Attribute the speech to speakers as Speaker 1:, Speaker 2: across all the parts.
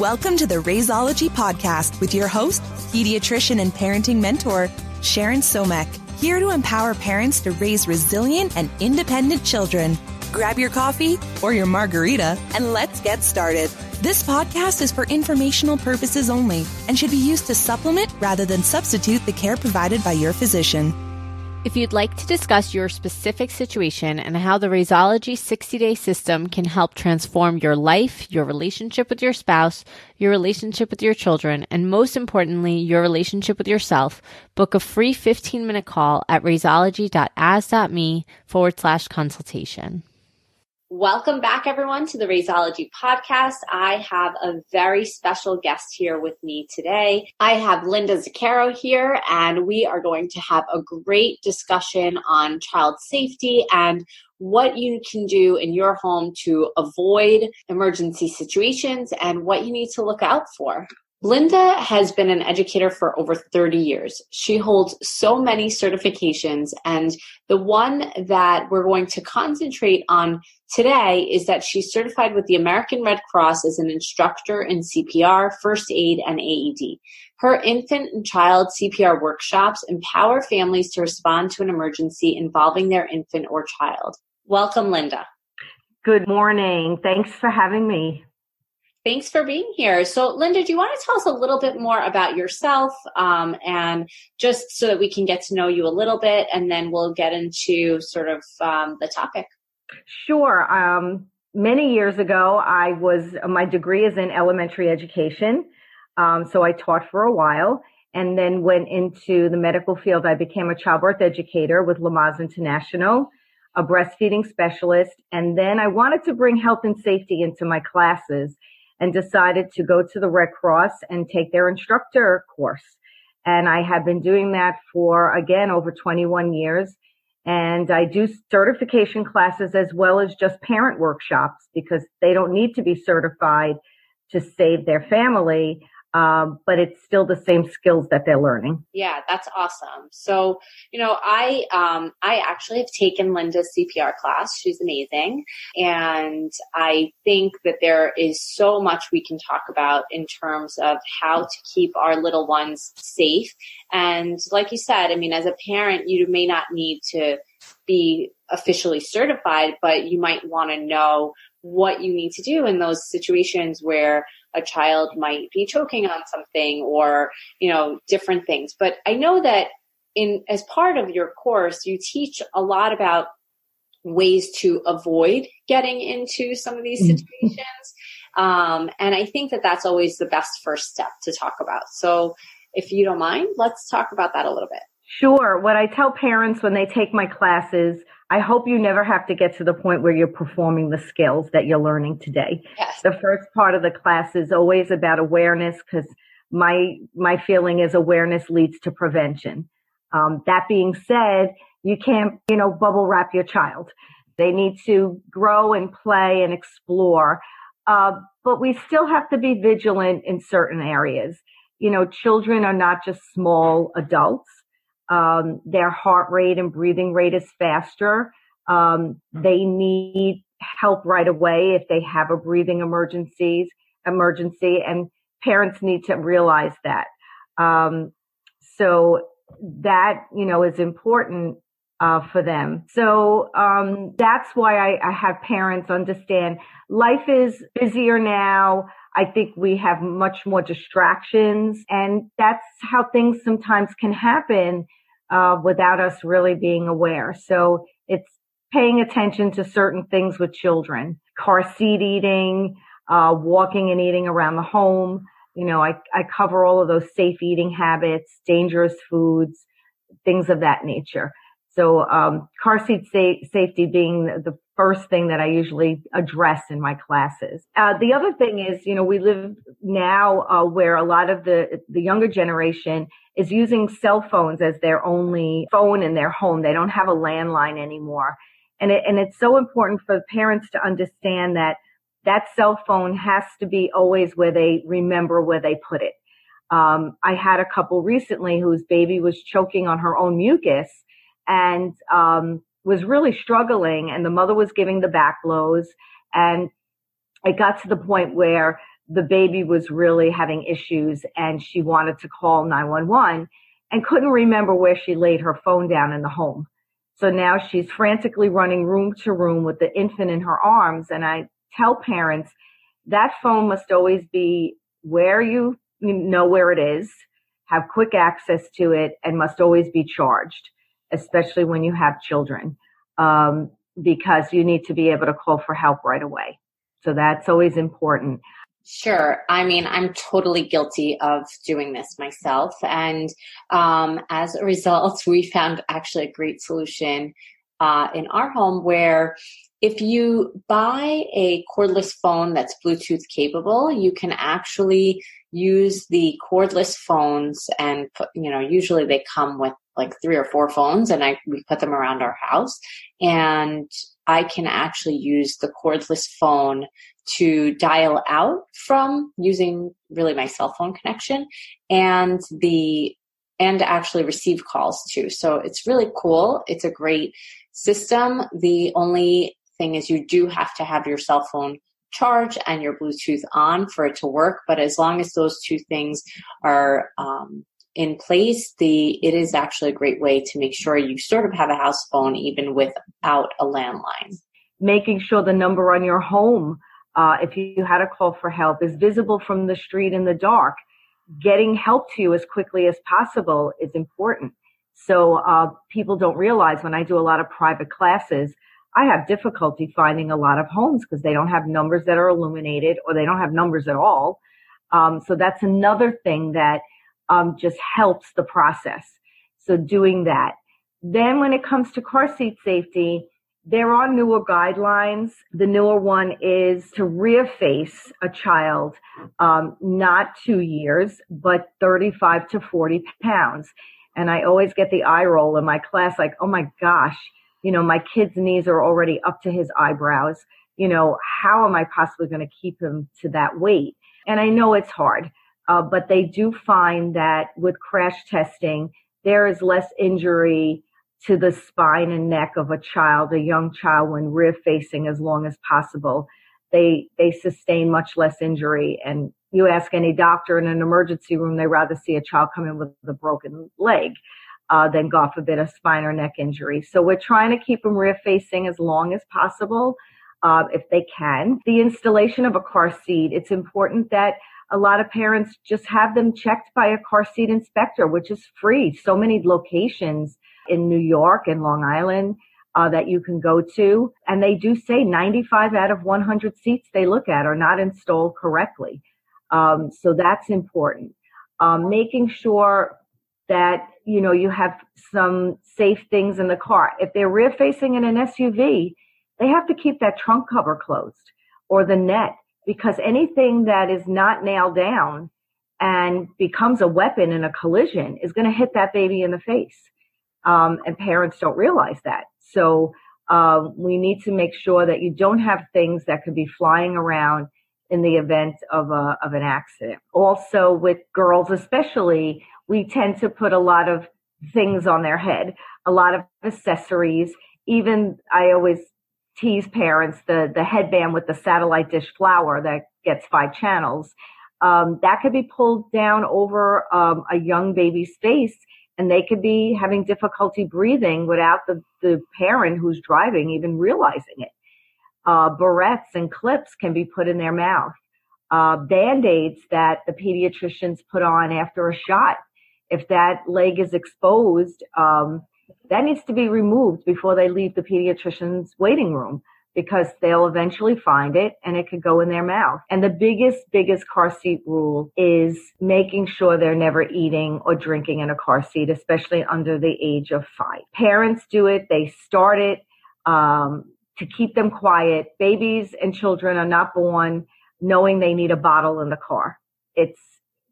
Speaker 1: Welcome to the Raiseology Podcast with your host, pediatrician and parenting mentor, Sharon Somekh, here to empower parents to raise resilient and independent children. Grab your coffee or your margarita and let's get started. This podcast is for informational purposes only and should be used to supplement rather than substitute the care provided by your physician.
Speaker 2: If you'd like to discuss your specific situation and how the Raiseology 60 day system can help transform your life, your relationship with your spouse, your relationship with your children, and most importantly, your relationship with yourself, book a free 15 minute call at raiseology.as.me forward slash consultation. Welcome back, everyone, to the Raiseology podcast. I have a very special guest here with me today. I have Linda Zuccaro here, and we are going to have a great discussion on child safety and what you can do in your home to avoid emergency situations and what you need to look out for. Linda has been an educator for over 30 years. She holds so many certifications, and the one that we're going to concentrate on today is that she's certified with the American Red Cross as an instructor in CPR, first aid, and AED. Her infant and child CPR workshops empower families to respond to an emergency involving their infant or child. Welcome, Linda.
Speaker 3: Good morning. Thanks for having me.
Speaker 2: Thanks for being here. So, Linda, do you want to tell us a little bit more about yourself um, and just so that we can get to know you a little bit, and then we'll get into sort of um, the topic?
Speaker 3: Sure. Um, many years ago, I was, my degree is in elementary education. Um, so, I taught for a while and then went into the medical field. I became a childbirth educator with Lamaze International, a breastfeeding specialist, and then I wanted to bring health and safety into my classes and decided to go to the Red Cross and take their instructor course. And I have been doing that for, again, over 21 years. And I do certification classes as well as just parent workshops because they don't need to be certified to save their family um, but it's still the same skills that they're learning.
Speaker 2: Yeah, that's awesome. So, you know, I um, I actually have taken Linda's CPR class. She's amazing, and I think that there is so much we can talk about in terms of how to keep our little ones safe. And like you said, I mean, as a parent, you may not need to be officially certified, but you might want to know what you need to do in those situations where a child might be choking on something or, you know, different things. But I know that in, as part of your course, you teach a lot about ways to avoid getting into some of these mm-hmm. situations. Um, and I think that that's always the best first step to talk about. So if you don't mind, let's talk about that a little bit.
Speaker 3: Sure. What I tell parents when they take my classes I hope you never have to get to the point where you're performing the skills that you're learning today.
Speaker 2: Yes.
Speaker 3: The first part of the class is always about awareness because my my feeling is awareness leads to prevention. Um, that being said, you can't you know bubble wrap your child. They need to grow and play and explore, uh, but we still have to be vigilant in certain areas. You know, children are not just small adults um, their heart rate and breathing rate is faster. Um, they need help right away if they have a breathing emergencies emergency, and parents need to realize that. Um, so that you know is important uh, for them. So um, that's why I, I have parents understand life is busier now. I think we have much more distractions, and that's how things sometimes can happen uh, without us really being aware. So it's paying attention to certain things with children, car seat eating, uh, walking and eating around the home. You know, I, I cover all of those safe eating habits, dangerous foods, things of that nature. So, um, car seat sa- safety being the first thing that I usually address in my classes. Uh, the other thing is, you know, we live now uh, where a lot of the the younger generation is using cell phones as their only phone in their home. They don't have a landline anymore. And it, and it's so important for parents to understand that that cell phone has to be always where they remember where they put it. Um, I had a couple recently whose baby was choking on her own mucus and um, was really struggling, and the mother was giving the back blows, and it got to the point where the baby was really having issues and she wanted to call 911 and couldn't remember where she laid her phone down in the home. So now she's frantically running room to room with the infant in her arms. And I tell parents that phone must always be where you know where it is, have quick access to it, and must always be charged, especially when you have children, um, because you need to be able to call for help right away. So that's always important.
Speaker 2: Sure. I mean, I'm totally guilty of doing this myself. And um, as a result, we found actually a great solution uh, in our home where if you buy a cordless phone that's Bluetooth capable, you can actually use the cordless phones and you know, usually they come with like three or four phones and I, we put them around our house and I can actually use the cordless phone to dial out from using really my cell phone connection and the and actually receive calls too. So it's really cool. It's a great system. The only thing is you do have to have your cell phone charge and your Bluetooth on for it to work. But as long as those two things are um, in place, the it is actually a great way to make sure you sort of have a house phone even without a landline.
Speaker 3: Making sure the number on your home, uh, if you had a call for help, is visible from the street in the dark. Getting help to you as quickly as possible is important. So uh, people don't realize when I do a lot of private classes, I have difficulty finding a lot of homes because they don't have numbers that are illuminated or they don't have numbers at all. Um, so that's another thing that um, just helps the process. So doing that. Then when it comes to car seat safety, there are newer guidelines. The newer one is to rear face a child, um, not two years, but 35 to 40 pounds. And I always get the eye roll in my class, like, oh my gosh, you know, my kid's knees are already up to his eyebrows. You know, how am I possibly going to keep him to that weight? And I know it's hard, uh, but they do find that with crash testing, there is less injury to the spine and neck of a child, a young child, when rear facing as long as possible. They they sustain much less injury. And you ask any doctor in an emergency room, they rather see a child come in with a broken leg uh, than, God forbid, a bit of spine or neck injury. So we're trying to keep them rear facing as long as possible, uh, if they can. The installation of a car seat, it's important that a lot of parents just have them checked by a car seat inspector, which is free. So many locations in New York and Long Island uh, that you can go to. And they do say 95 out of 100 seats they look at are not installed correctly. Um, so that's important. Um, making sure that you know you have some safe things in the car. If they're rear facing in an SUV, they have to keep that trunk cover closed or the net because anything that is not nailed down and becomes a weapon in a collision is going to hit that baby in the face. Um, and parents don't realize that. So uh, we need to make sure that you don't have things that could be flying around in the event of a of an accident. Also, with girls especially, we tend to put a lot of things on their head, a lot of accessories. Even I always tease parents the the headband with the satellite dish flower that gets five channels. Um, that could be pulled down over um, a young baby's face, and they could be having difficulty breathing without the, the parent who's driving even realizing it. Uh, barrettes and clips can be put in their mouth. Uh, band-aids that the pediatricians put on after a shot if that leg is exposed, um, that needs to be removed before they leave the pediatrician's waiting room because they'll eventually find it and it could go in their mouth. And the biggest, biggest car seat rule is making sure they're never eating or drinking in a car seat, especially under the age of five. Parents do it. They start it, um, to keep them quiet. Babies and children are not born knowing they need a bottle in the car. It's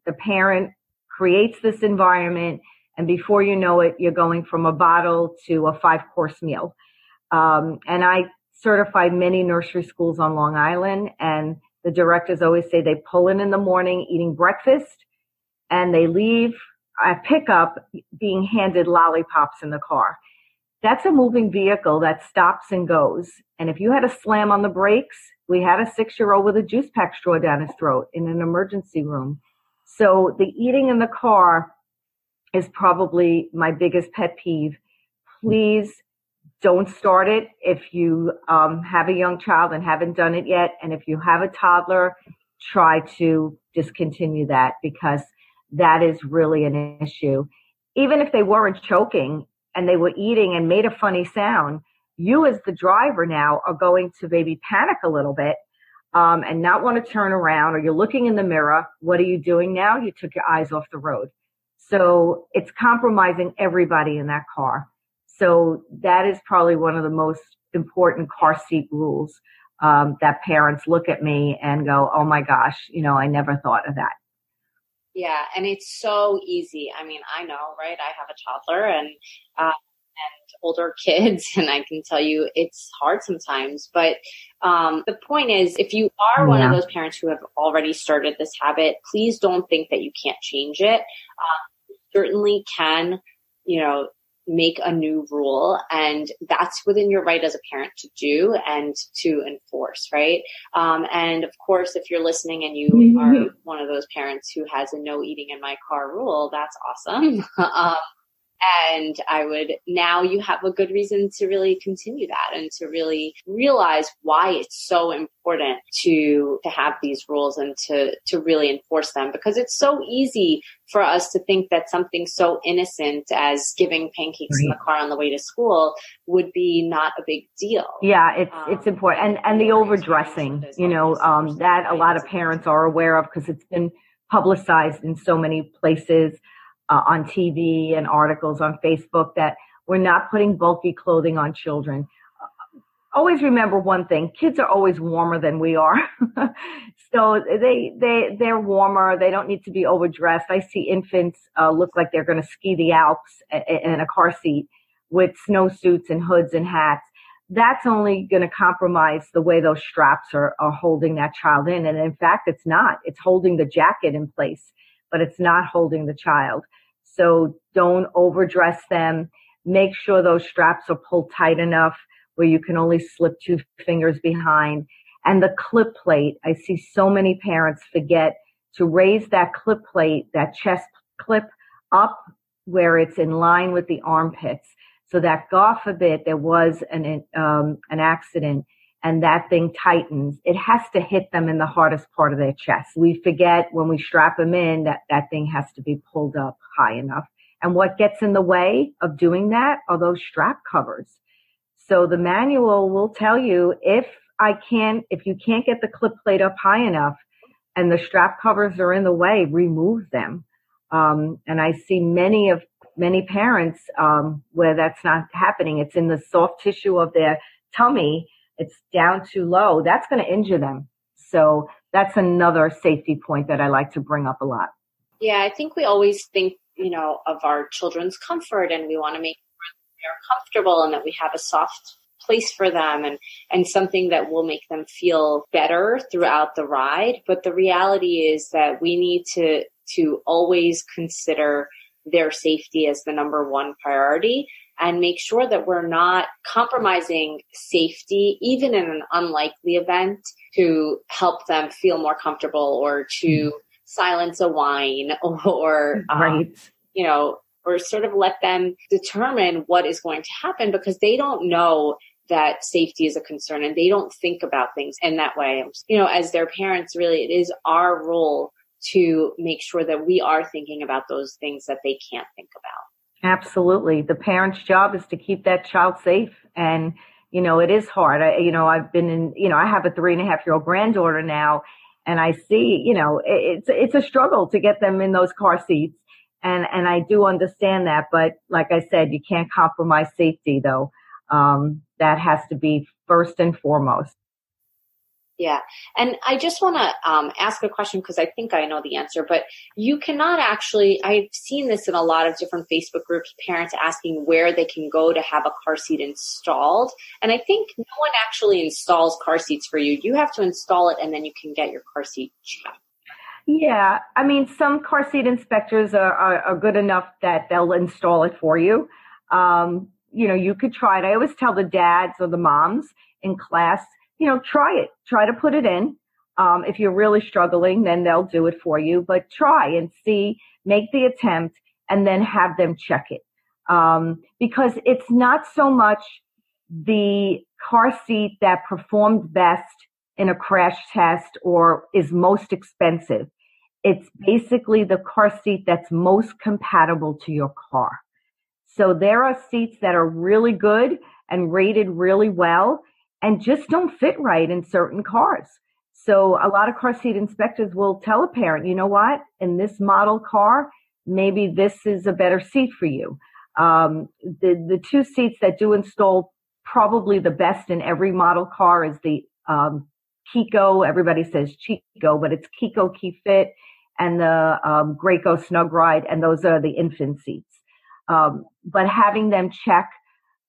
Speaker 3: the parent creates this environment. And before you know it, you're going from a bottle to a five course meal. Um, and I certify many nursery schools on Long Island and the directors always say they pull in in the morning eating breakfast and they leave at pickup being handed lollipops in the car. That's a moving vehicle that stops and goes. And if you had a slam on the brakes, We had a six year old with a juice pack straw down his throat in an emergency room. So the eating in the car is probably my biggest pet peeve. Please don't start it if you um, have a young child and haven't done it yet. And if you have a toddler, try to discontinue that because that is really an issue. Even if they weren't choking and they were eating and made a funny sound, you as the driver now are going to maybe panic a little bit um, and not want to turn around or you're looking in the mirror. What are you doing now? You took your eyes off the road. So it's compromising everybody in that car. So that is probably one of the most important car seat rules um, that parents look at me and go, "Oh my gosh, you know, I never thought of that."
Speaker 2: Yeah, and it's so easy. I mean, I know, right? I have a toddler and uh, and older kids, and I can tell you it's hard sometimes. But um, the point is, if you are yeah. one of those parents who have already started this habit, please don't think that you can't change it. Um, certainly can, you know, make a new rule and that's within your right as a parent to do and to enforce right um, and of course if you're listening and you mm-hmm. are one of those parents who has a no eating in my car rule that's awesome um, and I would now you have a good reason to really continue that and to really realize why it's so important to to have these rules and to to really enforce them because it's so easy for us to think that something so innocent as giving pancakes right. in the car on the way to school would be not a big deal.
Speaker 3: Yeah, it's um, it's important and and the overdressing, you know, um, that a lot of parents are aware of because it's been publicized in so many places uh, on TV and articles on Facebook that we're not putting bulky clothing on children. Always remember one thing: kids are always warmer than we are, so they they they're warmer. They don't need to be overdressed. I see infants uh, look like they're going to ski the Alps in a car seat with snowsuits and hoods and hats. That's only going to compromise the way those straps are, are holding that child in. And in fact, it's not. It's holding the jacket in place, but it's not holding the child. So don't overdress them. Make sure those straps are pulled tight enough where you can only slip two fingers behind. And the clip plate, I see so many parents forget to raise that clip plate, that chest clip up where it's in line with the armpits. So that God forbid there was an, um, an accident and that thing tightens, it has to hit them in the hardest part of their chest. We forget when we strap them in that that thing has to be pulled up high enough. And what gets in the way of doing that are those strap covers. So the manual will tell you if I can't, if you can't get the clip plate up high enough and the strap covers are in the way, remove them. Um, and I see many of many parents um, where that's not happening. It's in the soft tissue of their tummy it's down too low, that's going to injure them. So that's another safety point that I like to bring up a lot.
Speaker 2: Yeah, I think we always think, you know, of our children's comfort and we want to make sure they're comfortable and that we have a soft place for them and, and something that will make them feel better throughout the ride. But the reality is that we need to, to always consider their safety as the number one priority and make sure that we're not compromising safety, even in an unlikely event, to help them feel more comfortable or to mm. silence a whine or, um, right. you know, or sort of let them determine what is going to happen because they don't know that safety is a concern and they don't think about things in that way. You know, as their parents, really, it is our role to make sure that we are thinking about those things that they can't think about.
Speaker 3: Absolutely. The parent's job is to keep that child safe. And, you know, it is hard. I, you know, I've been in, you know, I have a three and a half year old granddaughter now and I see, you know, it's, it's a struggle to get them in those car seats. And, and I do understand that. But like I said, you can't compromise safety though. Um, that has to be first and foremost.
Speaker 2: Yeah. And I just want to um, ask a question because I think I know the answer, but you cannot actually, I've seen this in a lot of different Facebook groups, parents asking where they can go to have a car seat installed. And I think no one actually installs car seats for you. You have to install it and then you can get your car seat checked.
Speaker 3: Yeah. I mean, some car seat inspectors are, are, are good enough that they'll install it for you. Um, you know, you could try it. I always tell the dads or the moms in class, you know, try it. Try to put it in. Um, if you're really struggling, then they'll do it for you. But try and see, make the attempt, and then have them check it. Um, because it's not so much the car seat that performed best in a crash test or is most expensive. It's basically the car seat that's most compatible to your car. So there are seats that are really good and rated really well and just don't fit right in certain cars. So a lot of car seat inspectors will tell a parent, you know what, in this model car, maybe this is a better seat for you. Um, the, the two seats that do install probably the best in every model car is the um, Kiko. Everybody says Chico, but it's Kiko Key Fit and the um, Graco Snug Ride, and those are the infant seats. Um, but having them check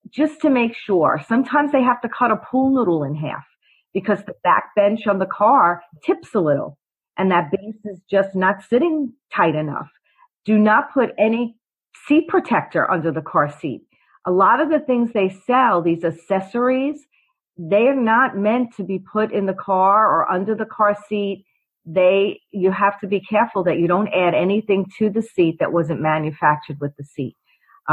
Speaker 3: just to make sure. Sometimes they have to cut a pool noodle in half because the back bench on the car tips a little and that base is just not sitting tight enough. Do not put any seat protector under the car seat. A lot of the things they sell, these accessories, they're not meant to be put in the car or under the car seat. They, you have to be careful that you don't add anything to the seat that wasn't manufactured with the seat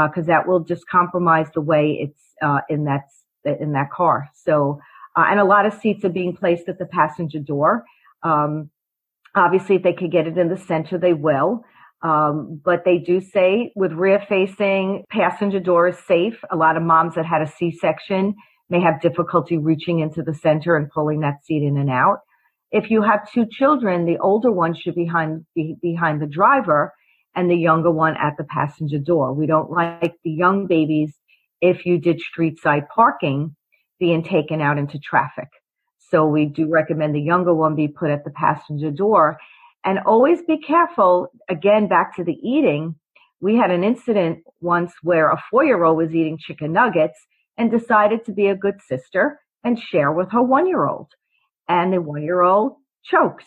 Speaker 3: because uh, that will just compromise the way it's uh, in that in that car. So, uh, and a lot of seats are being placed at the passenger door. Um, obviously, if they could get it in the center, they will. Um, but they do say with rear facing passenger door is safe. A lot of moms that had a C-section may have difficulty reaching into the center and pulling that seat in and out. If you have two children, the older one should be behind, be behind the driver and the younger one at the passenger door. We don't like the young babies if you did street side parking being taken out into traffic. So we do recommend the younger one be put at the passenger door and always be careful. Again, back to the eating. We had an incident once where a four year old was eating chicken nuggets and decided to be a good sister and share with her one year old. And the one year old choked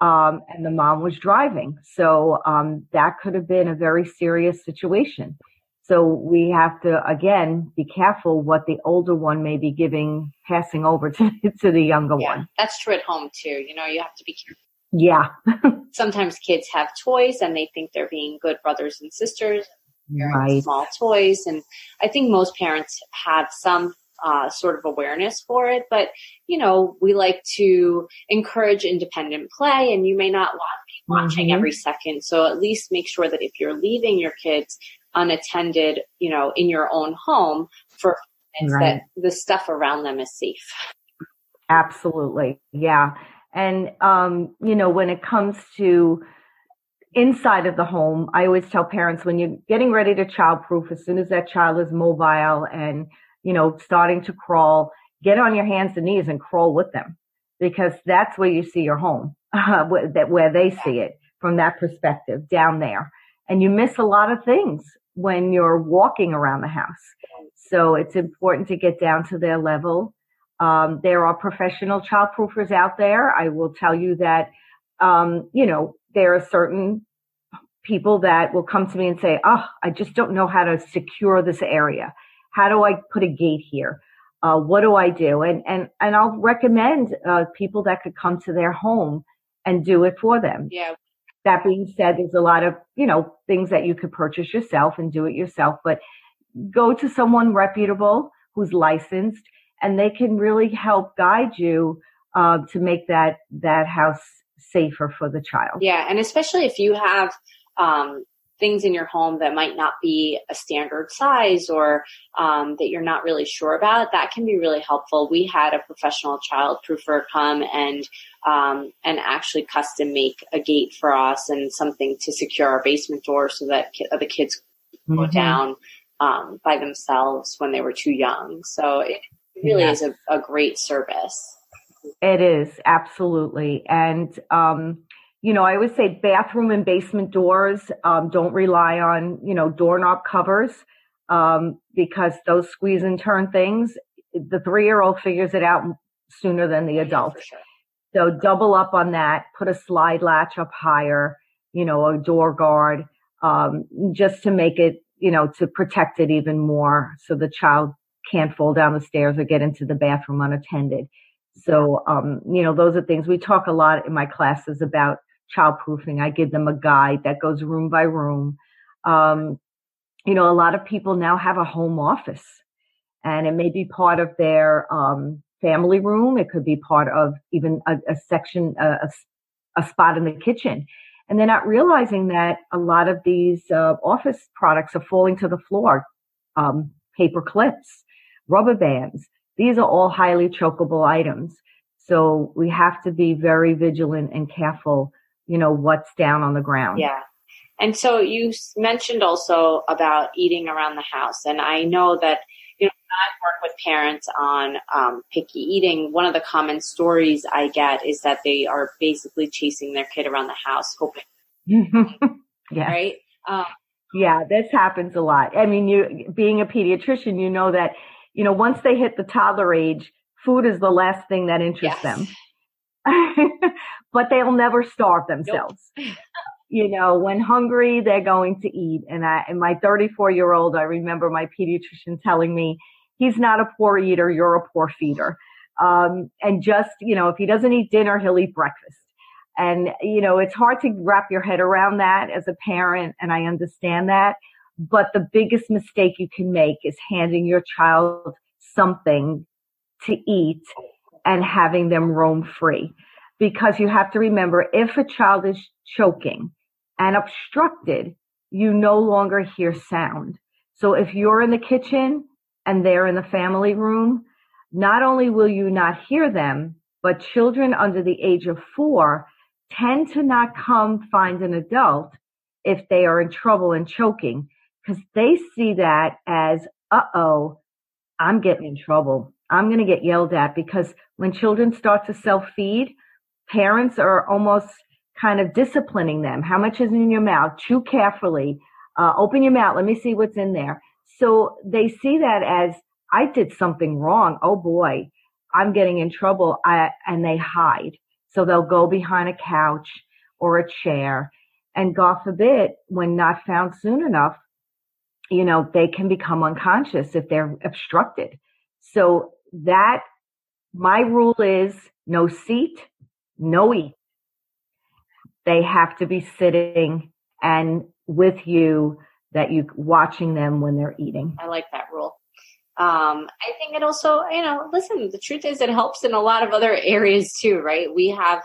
Speaker 3: um, and the mom was driving. So um, that could have been a very serious situation. So we have to again be careful what the older one may be giving, passing over to to the younger
Speaker 2: yeah,
Speaker 3: one.
Speaker 2: That's true at home too. You know, you have to be careful.
Speaker 3: Yeah.
Speaker 2: Sometimes kids have toys and they think they're being good brothers and sisters.
Speaker 3: Right.
Speaker 2: Small toys, and I think most parents have some uh, sort of awareness for it. But, you know, we like to encourage independent play and you may not want to be watching mm-hmm. every second. So at least make sure that if you're leaving your kids unattended, you know, in your own home for right. that the stuff around them is safe.
Speaker 3: Absolutely. Yeah. And, um, you know, when it comes to inside of the home, I always tell parents when you're getting ready to childproof, as soon as that child is mobile and you know, starting to crawl, get on your hands and knees and crawl with them because that's where you see your home, uh, that where they see it from that perspective down there. And you miss a lot of things when you're walking around the house. So it's important to get down to their level. Um, there are professional child proofers out there. I will tell you that, um, you know, there are certain people that will come to me and say, Oh, I just don't know how to secure this area. How do I put a gate here? Uh, what do I do? And, and, and I'll recommend, uh, people that could come to their home and do it for them.
Speaker 2: Yeah.
Speaker 3: That being said, there's a lot of, you know, things that you could purchase yourself and do it yourself, but go to someone reputable who's licensed and they can really help guide you, uh, to make that, that house safer for the child.
Speaker 2: Yeah. And especially if you have, um, things in your home that might not be a standard size or um, that you're not really sure about, that can be really helpful. We had a professional child proofer come and um, and actually custom make a gate for us and something to secure our basement door so that ki- the kids mm-hmm. go down um, by themselves when they were too young. So it really yeah. is a, a great service.
Speaker 3: It is absolutely, and um, you know, I always say bathroom and basement doors, um, don't rely on, you know, doorknob covers, um, because those squeeze and turn things, the three year old figures it out sooner than the adult.
Speaker 2: Sure.
Speaker 3: So double up on that, put a slide latch up higher, you know, a door guard, um, just to make it, you know, to protect it even more so the child can't fall down the stairs or get into the bathroom unattended. So, um, you know, those are things we talk a lot in my classes about childproofing. I give them a guide that goes room by room. Um, you know, a lot of people now have a home office and it may be part of their um, family room. It could be part of even a, a section, a, a, spot in the kitchen. And they're not realizing that a lot of these uh, office products are falling to the floor. Um, paper clips, rubber bands. These are all highly chokeable items. So we have to be very vigilant and careful, you know, what's down on the ground.
Speaker 2: Yeah. And so you mentioned also about eating around the house. And I know that you know, I work with parents on um, picky eating. One of the common stories I get is that they are basically chasing their kid around the house, hoping.
Speaker 3: yeah.
Speaker 2: Right. Um,
Speaker 3: yeah, this happens a lot. I mean, you being a pediatrician, you know that you know once they hit the toddler age, food is the last thing that interests yes. them. but they'll never starve themselves. Nope. you know, when hungry, they're going to eat. And I, and my 34 year old, I remember my pediatrician telling me, he's not a poor eater, you're a poor feeder. Um, and just, you know, if he doesn't eat dinner, he'll eat breakfast. And, you know, it's hard to wrap your head around that as a parent. And I understand that. But the biggest mistake you can make is handing your child something to eat and having them roam free. Because you have to remember if a child is choking, and obstructed, you no longer hear sound. So if you're in the kitchen and they're in the family room, not only will you not hear them, but children under the age of four tend to not come find an adult if they are in trouble and choking because they see that as, uh oh, I'm getting in trouble. I'm going to get yelled at because when children start to self feed, parents are almost kind of disciplining them. How much is in your mouth? Chew carefully. Uh, open your mouth. Let me see what's in there. So they see that as I did something wrong. Oh boy, I'm getting in trouble. I, and they hide. So they'll go behind a couch or a chair. And God forbid, when not found soon enough, you know, they can become unconscious if they're obstructed. So that my rule is no seat, no eat they have to be sitting and with you that you watching them when they're eating.
Speaker 2: I like that rule. Um, I think it also, you know, listen, the truth is it helps in a lot of other areas too, right? We have,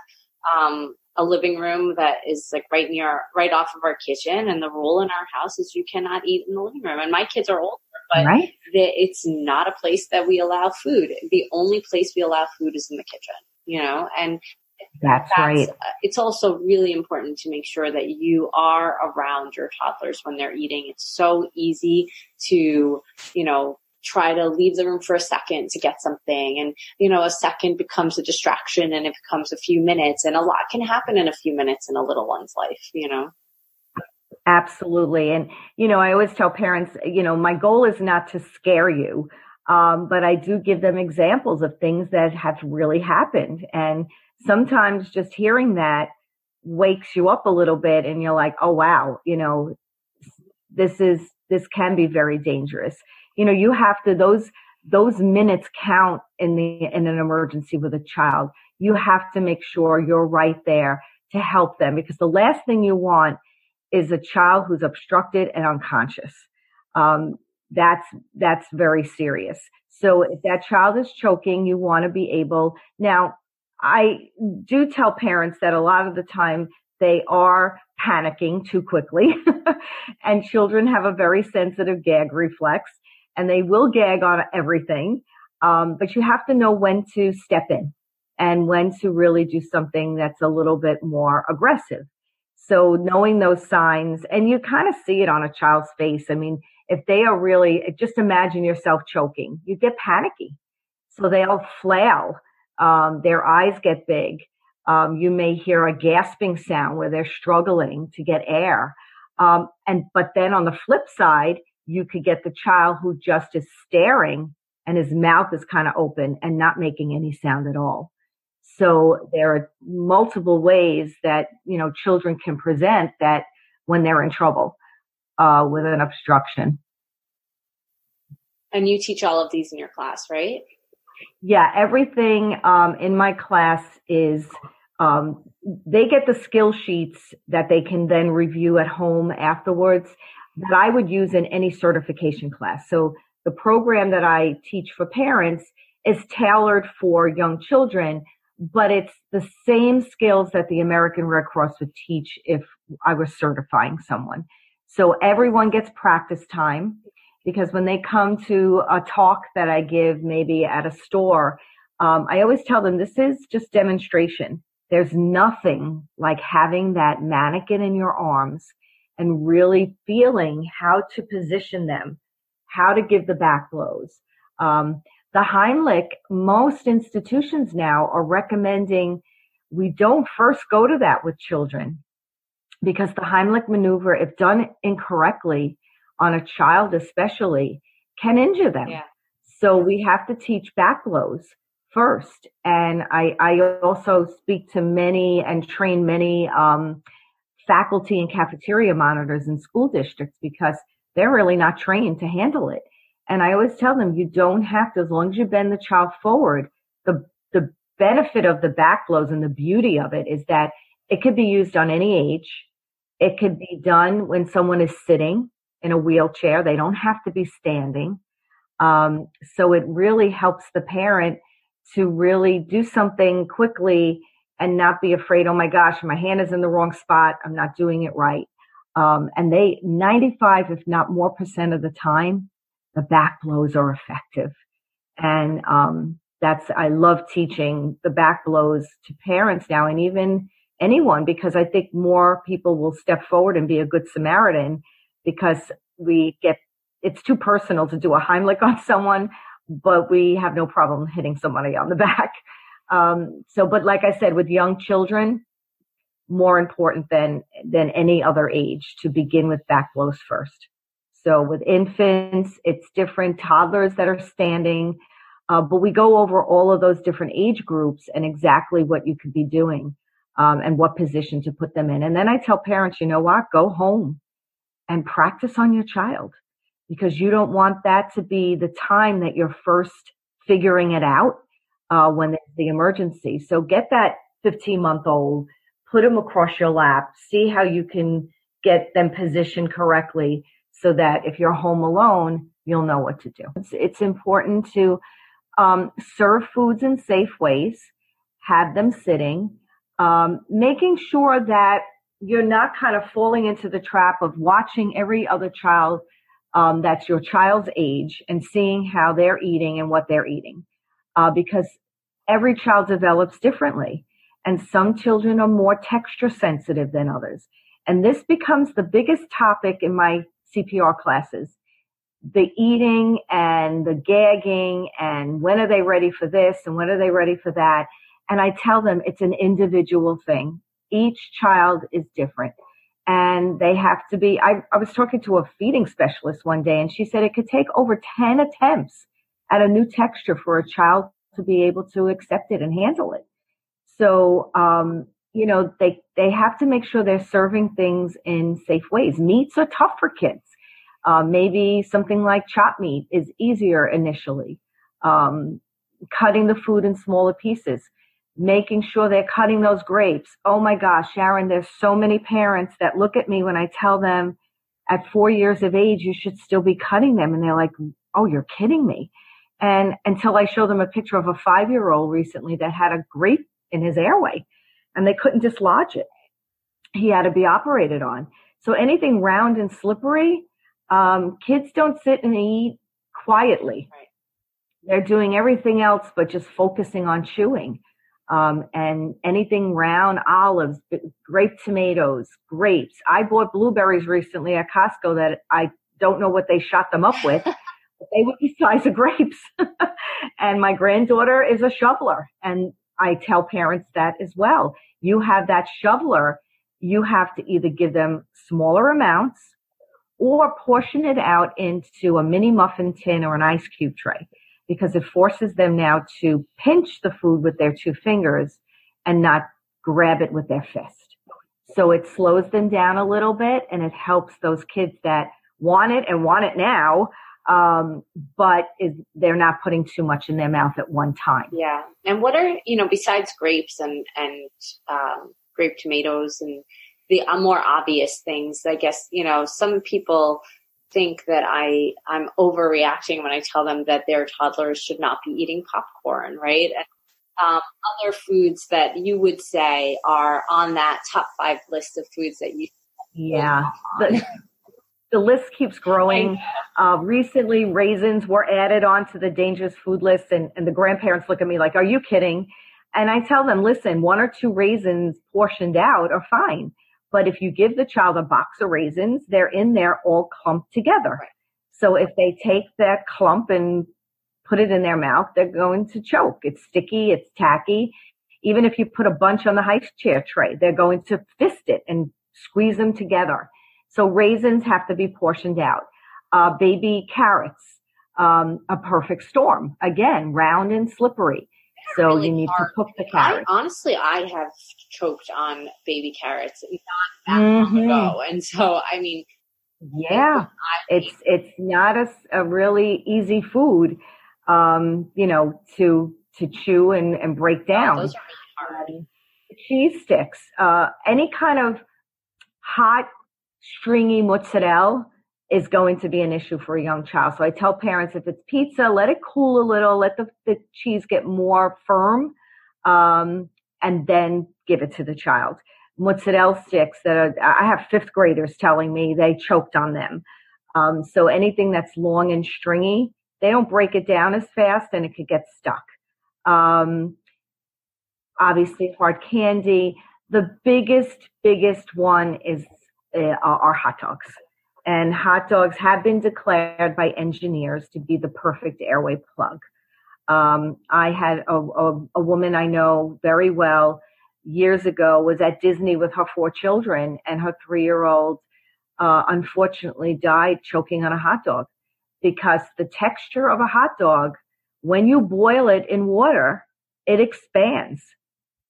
Speaker 2: um, a living room that is like right near, right off of our kitchen. And the rule in our house is you cannot eat in the living room. And my kids are older, but right. it's not a place that we allow food. The only place we allow food is in the kitchen, you know, and
Speaker 3: that's, That's right. Uh,
Speaker 2: it's also really important to make sure that you are around your toddlers when they're eating. It's so easy to, you know, try to leave the room for a second to get something and you know a second becomes a distraction and it becomes a few minutes and a lot can happen in a few minutes in a little one's life you know
Speaker 3: absolutely and you know i always tell parents you know my goal is not to scare you um, but i do give them examples of things that have really happened and sometimes just hearing that wakes you up a little bit and you're like, oh wow, you know, this is, this can be very dangerous. You know, you have to, those, those minutes count in the, in an emergency with a child. You have to make sure you're right there to help them because the last thing you want is a child who's obstructed and unconscious. Um, that's, that's very serious. So if that child is choking, you want to be able, now I do tell parents that a lot of the time they are panicking too quickly and children have a very sensitive gag reflex and they will gag on everything. Um, but you have to know when to step in and when to really do something that's a little bit more aggressive. So knowing those signs and you kind of see it on a child's face. I mean, if they are really, just imagine yourself choking, you get panicky. So they'll flail um, their eyes get big. Um, you may hear a gasping sound where they're struggling to get air. Um, and, but then on the flip side, you could get the child who just is staring and his mouth is kind of open and not making any sound at all. So there are multiple ways that, you know, children can present that when they're in trouble, uh, with an obstruction.
Speaker 2: And you teach all of these in your class, right?
Speaker 3: Yeah, everything um, in my class is um, they get the skill sheets that they can then review at home afterwards that I would use in any certification class. So the program that I teach for parents is tailored for young children, but it's the same skills that the American Red Cross would teach if I was certifying someone. So everyone gets practice time because when they come to a talk that I give maybe at a store, um, I always tell them this is just demonstration. There's nothing like having that mannequin in your arms and really feeling how to position them, how to give the back blows. Um, the Heimlich, most institutions now are recommending we don't first go to that with children because the Heimlich maneuver, if done incorrectly on a child especially, can injure them. Yeah. So we have to teach back blows first. And I, I also speak to many and train many um, faculty and cafeteria monitors in school districts because they're really not trained to handle it. And I always tell them you don't have to, as long as you bend the child forward, the, the benefit of the back blows and the beauty of it is that it could be used on any age. It could be done when someone is sitting in a wheelchair. They don't have to be standing. Um, so it really helps the parent to really do something quickly and not be afraid, oh my gosh, my hand is in the wrong spot. I'm not doing it right. Um, and they, 95, if not more percent of the time, the back blows are effective. And, um, that's, I love teaching the back blows to parents now and even anyone because I think more people will step forward and be a good Samaritan because we get, it's too personal to do a Heimlich on someone, but we have no problem hitting somebody on the back. Um, so, but like I said, with young children, more important than, than any other age to begin with back blows first. So with infants, it's different toddlers that are standing. Uh, but we go over all of those different age groups and exactly what you could be doing um, and what position to put them in. And then I tell parents, you know what? Go home and practice on your child because you don't want that to be the time that you're first figuring it out uh, when there's the emergency. So get that 15 month old, put them across your lap, see how you can get them positioned correctly so that if you're home alone, you'll know what to do. It's, it's important to um, serve foods in safe ways, have them sitting, um, making sure that you're not kind of falling into the trap of watching every other child um, that's your child's age and seeing how they're eating and what they're eating uh, because every child develops differently. And some children are more texture sensitive than others. And this becomes the biggest topic in my CPR classes. The eating and the gagging and when are they ready for this and when are they ready for that? And I tell them it's an individual thing. Each child is different and they have to be, I, I was talking to a feeding specialist one day and she said it could take over 10 attempts at a new texture for a child to be able to accept it and handle it. So, um, you know, they, they have to make sure they're serving things in safe ways. Meats are tough for kids. Uh, maybe something like chopped meat is easier initially. Um, cutting the food in smaller pieces, making sure they're cutting those grapes. Oh my gosh, Sharon, there's so many parents that look at me when I tell them at four years of age, you should still be cutting them. And they're like, Oh, you're kidding me. And until I show them a picture of a five year old recently that had a grape in his airway and they couldn't dislodge it. He had to be operated on. So anything round and slippery, um, kids don't sit and eat quietly. Right. They're doing everything else but just focusing on chewing. Um, and anything round, olives, grape tomatoes, grapes. I bought blueberries recently at Costco that I don't know what they shot them up with. they would be size of grapes. and my granddaughter is a shoveler. And I tell parents that as well. You have that shoveler. You have to either give them smaller amounts or portion it out into a mini muffin tin or an ice cube tray because it forces them now to pinch the food with their two fingers and not grab it with their fist. So it slows them down a little bit and it helps those kids that want it and want it now um, but is, they're not putting too much in their mouth at one time.
Speaker 2: Yeah. And what are, you know, besides grapes and, and, um, grape tomatoes and the uh, more obvious things, I guess, you know, some people think that I, I'm overreacting when I tell them that their toddlers should not be eating popcorn, right? And, um, other foods that you would say are on that top five list of foods that you
Speaker 3: yeah the, the list keeps growing. Uh, recently, raisins were added onto the dangerous food list, and, and the grandparents look at me like, Are you kidding? And I tell them, Listen, one or two raisins portioned out are fine. But if you give the child a box of raisins, they're in there all clumped together. So if they take that clump and put it in their mouth, they're going to choke. It's sticky, it's tacky. Even if you put a bunch on the high chair tray, they're going to fist it and squeeze them together. So raisins have to be portioned out. Uh, baby carrots, um, a perfect storm. Again, round and slippery. So really you need hard. to cook the carrots.
Speaker 2: I, honestly, I have choked on baby carrots not that mm-hmm. long ago, and so I mean,
Speaker 3: yeah, it's it's not a, a really easy food, um, you know, to to chew and, and break oh, down.
Speaker 2: Oh, those are really hard. Um,
Speaker 3: cheese sticks, uh, any kind of hot stringy mozzarella is going to be an issue for a young child. So I tell parents if it's pizza, let it cool a little, let the, the cheese get more firm, um, and then give it to the child. Mozzarella sticks that are, I have fifth graders telling me they choked on them. Um, so anything that's long and stringy, they don't break it down as fast and it could get stuck. Um, obviously hard candy. The biggest, biggest one is are hot dogs. And hot dogs have been declared by engineers to be the perfect airway plug. Um, I had a, a, a, woman I know very well years ago was at Disney with her four children, and her three year old uh, unfortunately died choking on a hot dog because the texture of a hot dog, when you boil it in water, it expands.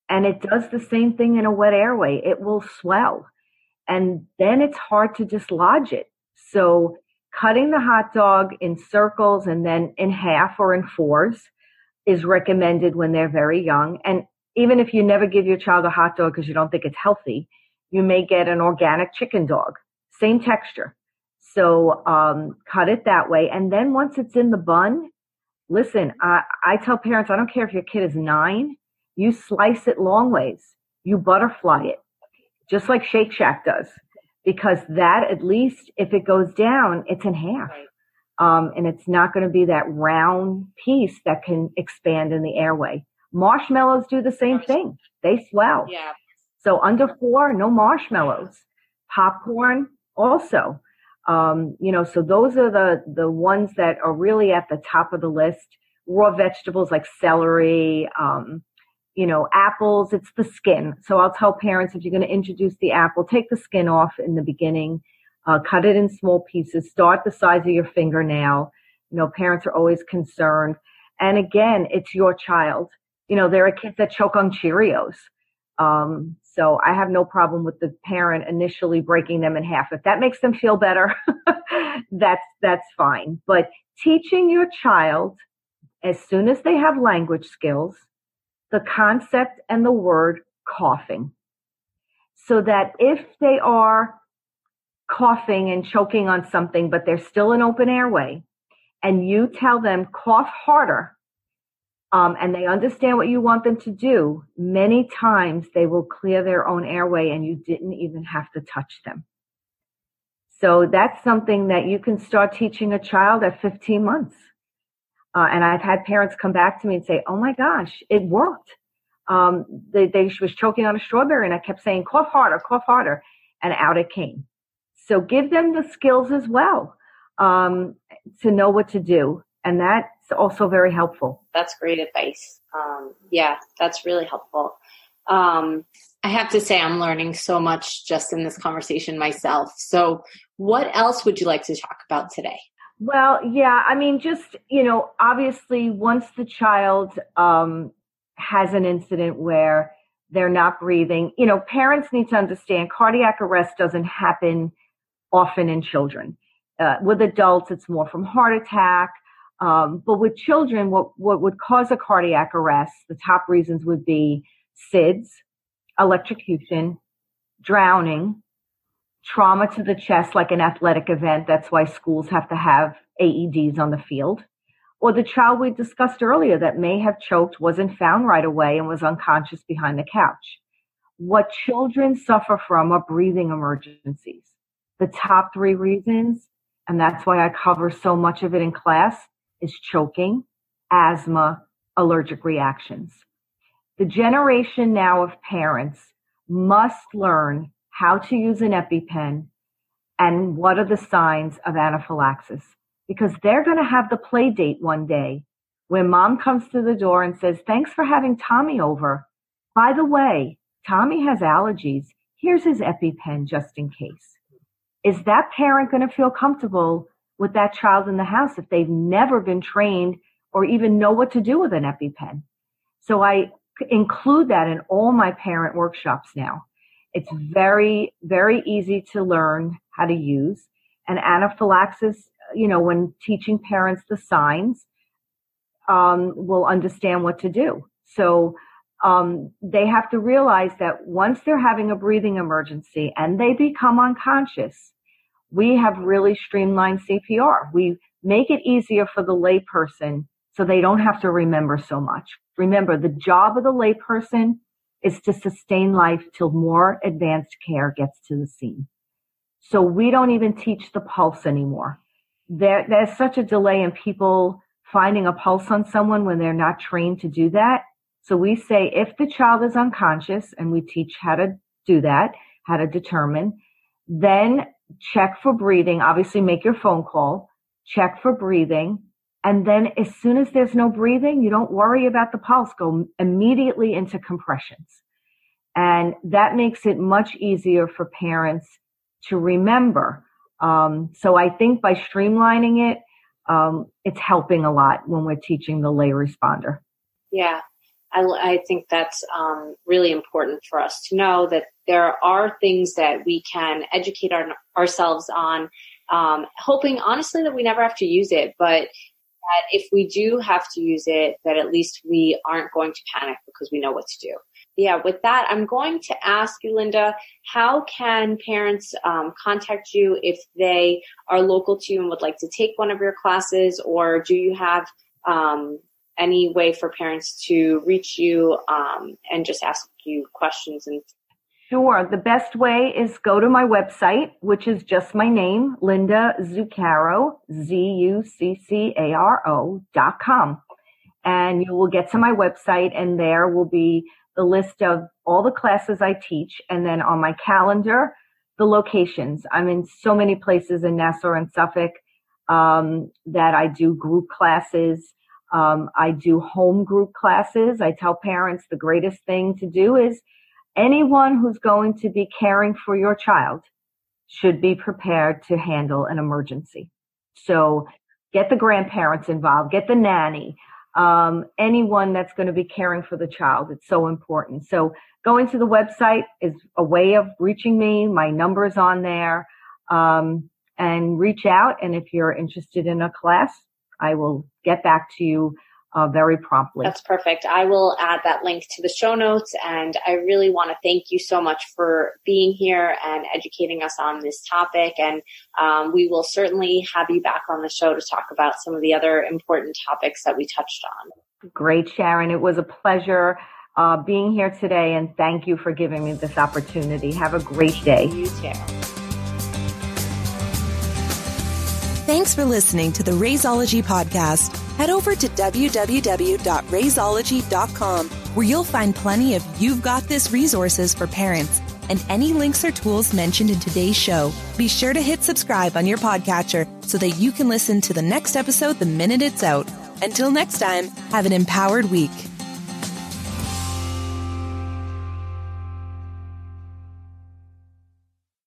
Speaker 3: And it does the same thing in a wet airway. It will swell and then it's hard to dislodge it. So cutting the hot dog in circles and then in half or in fours is recommended when they're very young. And even if you never give your child a hot dog because you don't think it's healthy, you may get an organic chicken dog, same texture. So um, cut it that way. And then once it's in the bun, listen, I, I tell parents, I don't care if your kid is nine, you slice it long ways, you butterfly it just like Shake Shack does, because that at least if it goes down, it's in half. Um, and it's not going to be that round piece that can expand in the airway. Marshmallows do the same thing. They swell.
Speaker 2: Yeah.
Speaker 3: So under four, no marshmallows. Popcorn also. Um, you know, so those are the, the ones that are really at the top of the list. Raw vegetables like celery, um, you know, apples, it's the skin. So I'll tell parents if you're going to introduce the apple, take the skin off in the beginning, uh, cut it in small pieces, start the size of your fingernail. You know, parents are always concerned. And again, it's your child. You know, there are kids that choke on Cheerios. Um, so I have no problem with the parent initially breaking them in half. If that makes them feel better, that's, that's fine. But teaching your child as soon as they have language skills, the concept and the word coughing. So that if they are coughing and choking on something, but they're still an open airway, and you tell them cough harder, um, and they understand what you want them to do, many times they will clear their own airway and you didn't even have to touch them. So that's something that you can start teaching a child at 15 months. Uh, and I've had parents come back to me and say, "Oh my gosh, it worked." Um, they, they was choking on a strawberry, and I kept saying, "Cough harder, cough harder," and out it came. So give them the skills as well um, to know what to do, and that's also very helpful.
Speaker 2: That's great advice. Um, yeah, that's really helpful. Um, I have to say, I'm learning so much just in this conversation myself. So, what else would you like to talk about today?
Speaker 3: Well, yeah, I mean, just, you know, obviously once the child um, has an incident where they're not breathing, you know, parents need to understand cardiac arrest doesn't happen often in children. Uh, with adults, it's more from heart attack. Um, but with children, what, what would cause a cardiac arrest, the top reasons would be SIDS, electrocution, drowning, trauma to the chest, like an athletic event. That's why schools have to have AEDs on the field. Or the child we discussed earlier that may have choked, wasn't found right away, and was unconscious behind the couch. What children suffer from are breathing emergencies. The top three reasons, and that's why I cover so much of it in class, is choking, asthma, allergic reactions. The generation now of parents must learn how to use an EpiPen and what are the signs of anaphylaxis because they're going to have the play date one day when mom comes to the door and says, thanks for having Tommy over. By the way, Tommy has allergies. Here's his EpiPen just in case. Is that parent going to feel comfortable with that child in the house if they've never been trained or even know what to do with an EpiPen? So I include that in all my parent workshops now. It's very, very easy to learn how to use. And anaphylaxis, you know, when teaching parents the signs, um, will understand what to do. So um, they have to realize that once they're having a breathing emergency and they become unconscious, we have really streamlined CPR. We make it easier for the layperson so they don't have to remember so much. Remember, the job of the layperson is to sustain life till more advanced care gets to the scene. So we don't even teach the pulse anymore. There, there's such a delay in people finding a pulse on someone when they're not trained to do that. So we say if the child is unconscious and we teach how to do that, how to determine, then check for breathing. Obviously make your phone call, check for breathing. And then as soon as there's no breathing, you don't worry about the pulse. Go immediately into compressions. And that makes it much easier for parents to remember. Um, so I think by streamlining it, um, it's helping a lot when we're teaching the lay responder.
Speaker 2: Yeah, I, I think that's um, really important for us to know that there are things that we can educate our, ourselves on, um, hoping honestly that we never have to use it, but that if we do have to use it, that at least we aren't going to panic because we know what to do. Yeah, with that, I'm going to ask you, Linda, how can parents um, contact you if they are local to you and would like to take one of your classes, or do you have um, any way for parents to reach you um, and just ask you questions and
Speaker 3: Sure. The best way is go to my website, which is just my name, Linda Zuccaro, Z-U-C-C-A-R-O dot com. And you will get to my website and there will be the list of all the classes I teach. And then on my calendar, the locations. I'm in so many places in Nassau and Suffolk, um, that I do group classes. Um, I do home group classes. I tell parents the greatest thing to do is anyone who's going to be caring for your child should be prepared to handle an emergency. So get the grandparents involved, get the nanny, um, anyone that's going to be caring for the child. It's so important. So going to the website is a way of reaching me. My number is on there. Um, and reach out. And if you're interested in a class, I will get back to you uh, very promptly.
Speaker 2: That's perfect. I will add that link to the show notes. And I really want to thank you so much for being here and educating us on this topic. And um, we will certainly have you back on the show to talk about some of the other important topics that we touched on.
Speaker 3: Great, Sharon. It was a pleasure. Uh, being here today, and thank you for giving me this opportunity. Have a great day.
Speaker 2: You too.
Speaker 1: Thanks for listening to the Raiseology podcast head over to www.raiseology.com where you'll find plenty of You've Got This resources for parents and any links or tools mentioned in today's show. Be sure to hit subscribe on your podcatcher so that you can listen to the next episode the minute it's out. Until next time, have an empowered week.